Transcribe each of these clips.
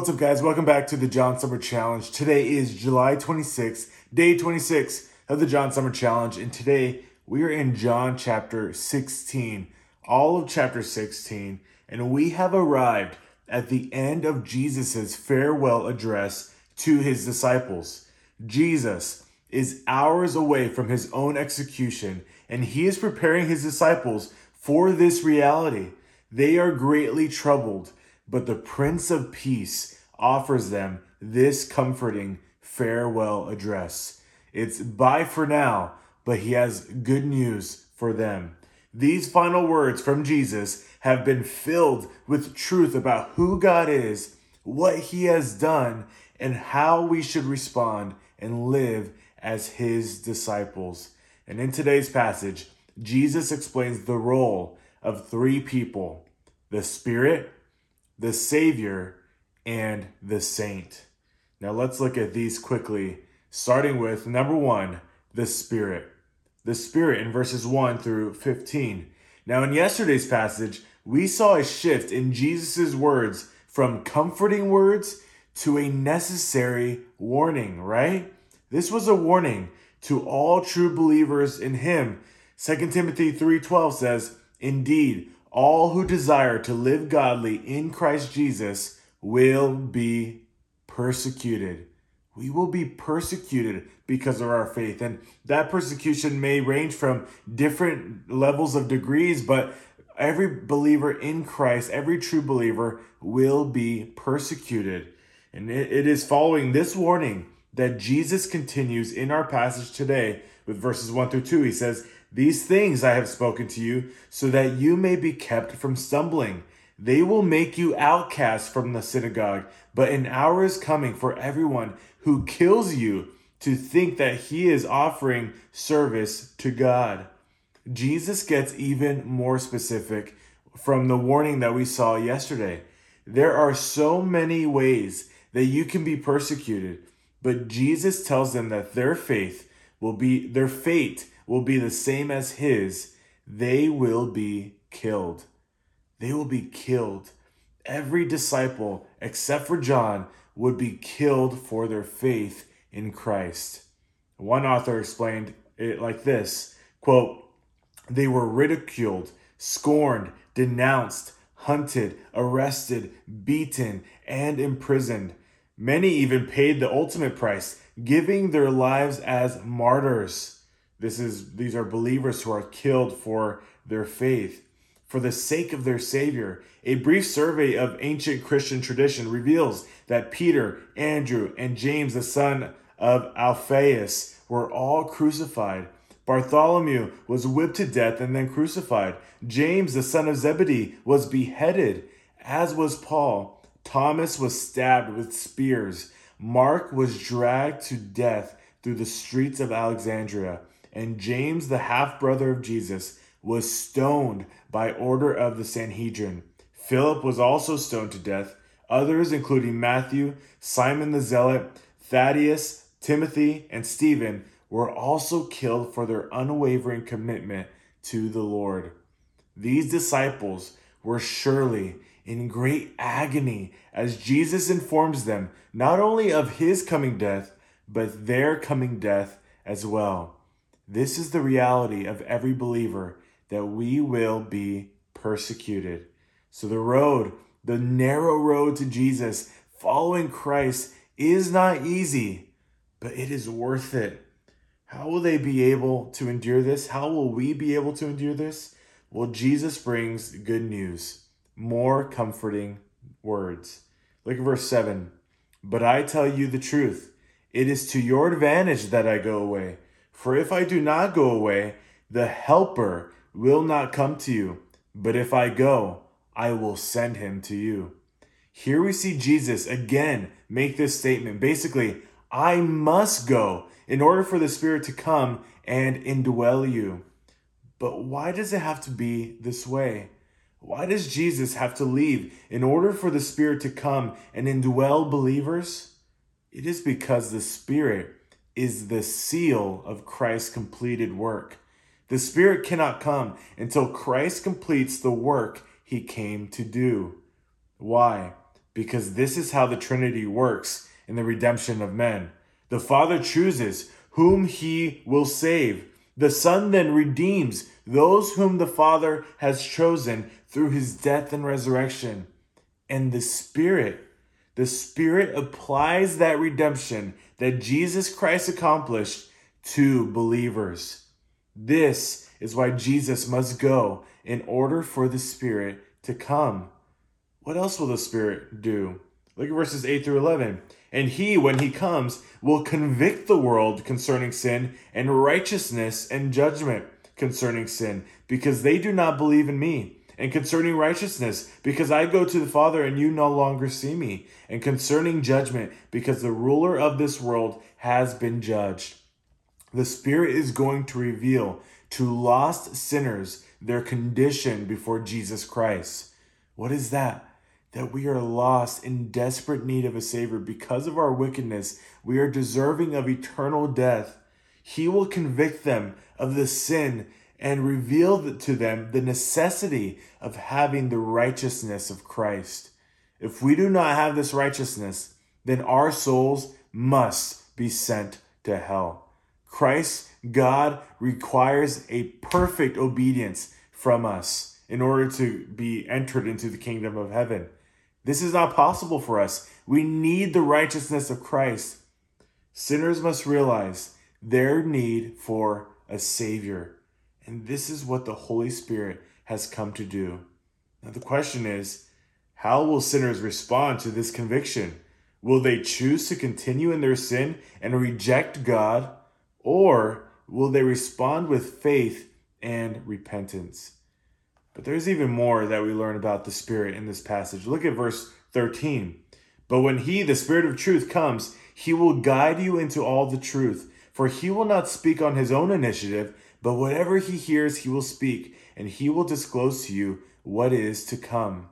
What's up, guys? Welcome back to the John Summer Challenge. Today is July 26th, day 26 of the John Summer Challenge, and today we are in John chapter 16, all of chapter 16, and we have arrived at the end of Jesus' farewell address to his disciples. Jesus is hours away from his own execution, and he is preparing his disciples for this reality. They are greatly troubled but the Prince of Peace offers them this comforting farewell address. It's bye for now, but he has good news for them. These final words from Jesus have been filled with truth about who God is, what he has done, and how we should respond and live as his disciples. And in today's passage, Jesus explains the role of three people the Spirit, the Savior, and the Saint. Now let's look at these quickly, starting with number one, the Spirit. The Spirit in verses 1 through 15. Now, in yesterday's passage, we saw a shift in Jesus' words from comforting words to a necessary warning, right? This was a warning to all true believers in him. 2 Timothy 3:12 says, "Indeed, all who desire to live godly in Christ Jesus will be persecuted. We will be persecuted because of our faith. And that persecution may range from different levels of degrees, but every believer in Christ, every true believer, will be persecuted. And it is following this warning that Jesus continues in our passage today with verses 1 through 2. He says, these things I have spoken to you, so that you may be kept from stumbling. They will make you outcasts from the synagogue, but an hour is coming for everyone who kills you to think that he is offering service to God. Jesus gets even more specific from the warning that we saw yesterday. There are so many ways that you can be persecuted, but Jesus tells them that their faith will be their fate will be the same as his, they will be killed. They will be killed. Every disciple, except for John, would be killed for their faith in Christ. One author explained it like this quote, They were ridiculed, scorned, denounced, hunted, arrested, beaten, and imprisoned. Many even paid the ultimate price, giving their lives as martyrs. This is these are believers who are killed for their faith, for the sake of their Savior. A brief survey of ancient Christian tradition reveals that Peter, Andrew, and James, the son of Alphaeus, were all crucified. Bartholomew was whipped to death and then crucified. James, the son of Zebedee, was beheaded, as was Paul. Thomas was stabbed with spears. Mark was dragged to death through the streets of Alexandria and James, the half brother of Jesus, was stoned by order of the Sanhedrin. Philip was also stoned to death. Others, including Matthew, Simon the Zealot, Thaddeus, Timothy, and Stephen, were also killed for their unwavering commitment to the Lord. These disciples were surely in great agony as Jesus informs them not only of his coming death, but their coming death as well. This is the reality of every believer that we will be persecuted. So, the road, the narrow road to Jesus, following Christ, is not easy, but it is worth it. How will they be able to endure this? How will we be able to endure this? Well, Jesus brings good news, more comforting words. Look at verse 7. But I tell you the truth, it is to your advantage that I go away. For if I do not go away, the Helper will not come to you. But if I go, I will send him to you. Here we see Jesus again make this statement. Basically, I must go in order for the Spirit to come and indwell you. But why does it have to be this way? Why does Jesus have to leave in order for the Spirit to come and indwell believers? It is because the Spirit is the seal of Christ's completed work. The Spirit cannot come until Christ completes the work he came to do. Why? because this is how the Trinity works in the redemption of men. The Father chooses whom he will save. The Son then redeems those whom the Father has chosen through his death and resurrection. And the Spirit, the Spirit applies that redemption that Jesus Christ accomplished to believers. This is why Jesus must go in order for the Spirit to come. What else will the Spirit do? Look at verses 8 through 11. And he, when he comes, will convict the world concerning sin and righteousness and judgment concerning sin, because they do not believe in me. And concerning righteousness, because I go to the Father and you no longer see me. And concerning judgment, because the ruler of this world has been judged. The Spirit is going to reveal to lost sinners their condition before Jesus Christ. What is that? That we are lost in desperate need of a Savior. Because of our wickedness, we are deserving of eternal death. He will convict them of the sin and reveal to them the necessity of having the righteousness of Christ. If we do not have this righteousness, then our souls must be sent to hell. Christ, God, requires a perfect obedience from us in order to be entered into the kingdom of heaven. This is not possible for us. We need the righteousness of Christ. Sinners must realize their need for a Savior. And this is what the Holy Spirit has come to do. Now, the question is how will sinners respond to this conviction? Will they choose to continue in their sin and reject God? Or will they respond with faith and repentance? But there's even more that we learn about the Spirit in this passage. Look at verse 13. But when He, the Spirit of truth, comes, He will guide you into all the truth. For He will not speak on His own initiative, but whatever He hears, He will speak, and He will disclose to you what is to come.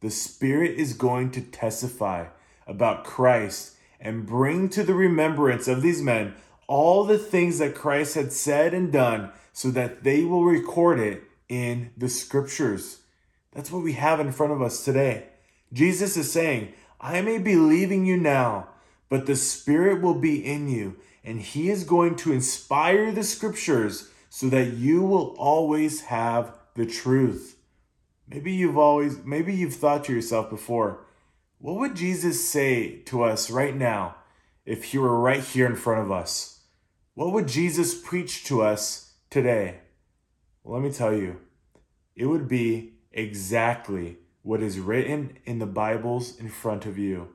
The Spirit is going to testify about Christ and bring to the remembrance of these men all the things that Christ had said and done so that they will record it in the scriptures. That's what we have in front of us today. Jesus is saying, I may be leaving you now, but the Spirit will be in you, and He is going to inspire the scriptures so that you will always have the truth. Maybe you've always, maybe you've thought to yourself before, what would Jesus say to us right now if He were right here in front of us? What would Jesus preach to us today? Well, let me tell you, it would be exactly what is written in the Bibles in front of you.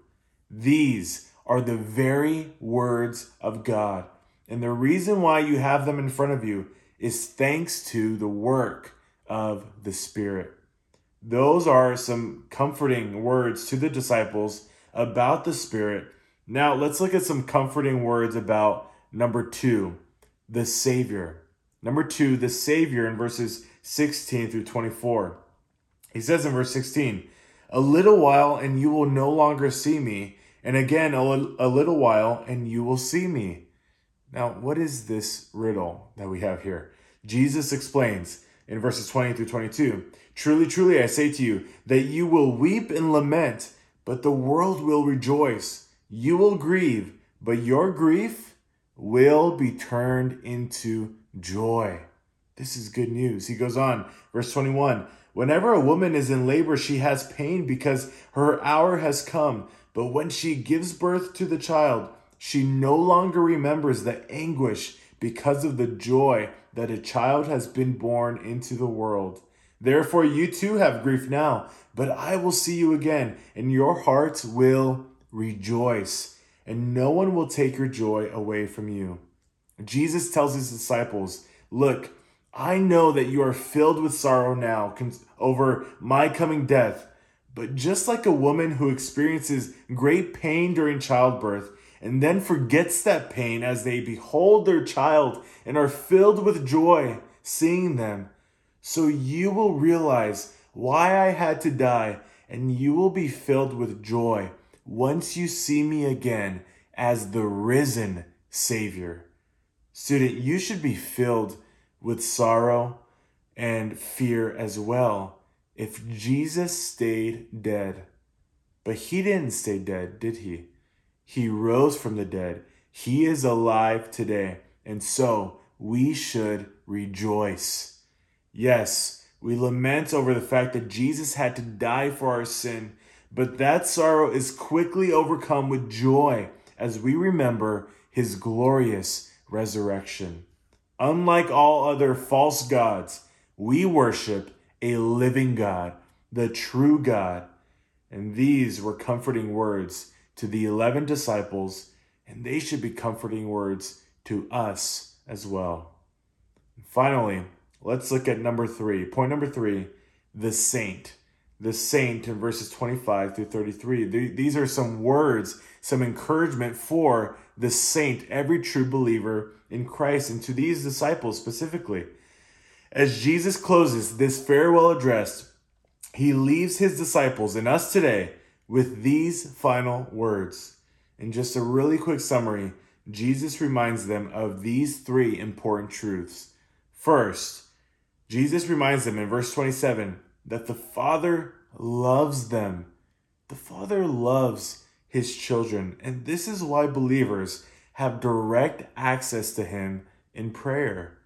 These are the very words of God. And the reason why you have them in front of you is thanks to the work of the Spirit. Those are some comforting words to the disciples about the Spirit. Now, let's look at some comforting words about Number two, the Savior. Number two, the Savior in verses 16 through 24. He says in verse 16, A little while and you will no longer see me, and again a, a little while and you will see me. Now, what is this riddle that we have here? Jesus explains in verses 20 through 22 Truly, truly, I say to you that you will weep and lament, but the world will rejoice. You will grieve, but your grief will be turned into joy. This is good news. He goes on, verse 21 Whenever a woman is in labor, she has pain because her hour has come. But when she gives birth to the child, she no longer remembers the anguish because of the joy that a child has been born into the world. Therefore, you too have grief now, but I will see you again, and your hearts will rejoice and no one will take your joy away from you. Jesus tells his disciples, Look, I know that you are filled with sorrow now over my coming death, but just like a woman who experiences great pain during childbirth and then forgets that pain as they behold their child and are filled with joy seeing them, so you will realize why I had to die and you will be filled with joy once you see me again as the risen Savior. Student, you should be filled with sorrow and fear as well if Jesus stayed dead. But he didn't stay dead, did he? He rose from the dead. He is alive today. And so we should rejoice. Yes, we lament over the fact that Jesus had to die for our sin, but that sorrow is quickly overcome with joy as we remember his glorious resurrection. Unlike all other false gods, we worship a living God, the true God. And these were comforting words to the 11 disciples, and they should be comforting words to us as well. Finally, let's look at number three. Point number three the saint. The saint in verses 25 through 33. These are some words, some encouragement for the saint, every true believer in Christ, and to these disciples specifically. As Jesus closes this farewell address, he leaves his disciples and us today with these final words. In just a really quick summary, Jesus reminds them of these three important truths. First, Jesus reminds them in verse 27 that the Father loves them. The Father loves his children, and this is why believers have direct access to him in prayer.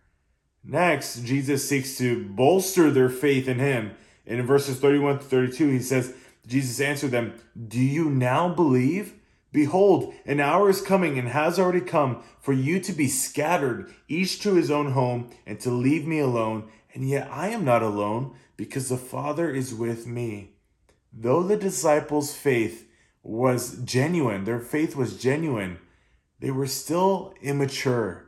Next, Jesus seeks to bolster their faith in him. And in verses 31 to 32, he says, Jesus answered them, Do you now believe? Behold, an hour is coming and has already come for you to be scattered, each to his own home, and to leave me alone. And yet I am not alone, because the Father is with me. Though the disciples' faith was genuine, their faith was genuine, they were still immature.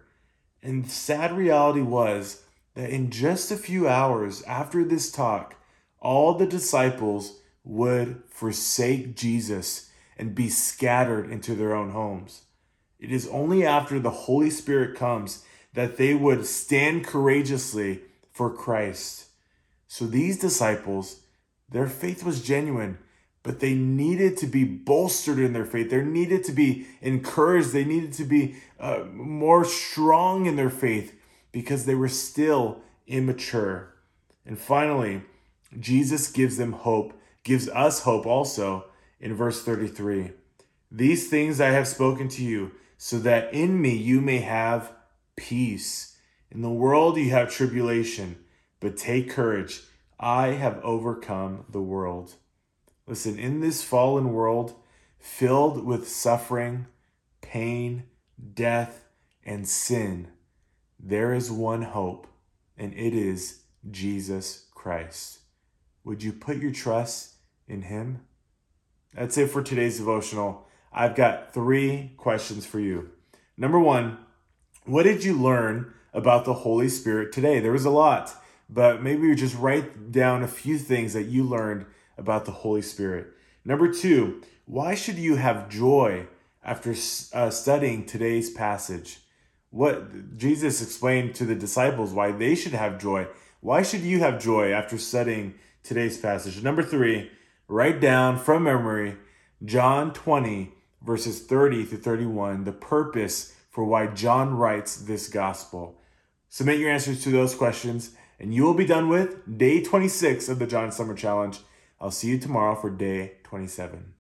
And sad reality was that in just a few hours after this talk, all the disciples would forsake Jesus and be scattered into their own homes. It is only after the Holy Spirit comes that they would stand courageously for Christ. So these disciples, their faith was genuine, but they needed to be bolstered in their faith. They needed to be encouraged. They needed to be uh, more strong in their faith because they were still immature. And finally, Jesus gives them hope, gives us hope also in verse 33. These things I have spoken to you, so that in me you may have peace. In the world you have tribulation, but take courage. I have overcome the world. Listen, in this fallen world filled with suffering, pain, death, and sin, there is one hope, and it is Jesus Christ. Would you put your trust in Him? That's it for today's devotional. I've got three questions for you. Number one, what did you learn about the Holy Spirit today? There was a lot, but maybe you just write down a few things that you learned about the Holy Spirit. Number two, why should you have joy after uh, studying today's passage? What Jesus explained to the disciples why they should have joy. Why should you have joy after studying today's passage? Number three, write down from memory John 20, verses 30 to 31, the purpose for why John writes this gospel. Submit your answers to those questions, and you will be done with day 26 of the John Summer Challenge. I'll see you tomorrow for day 27.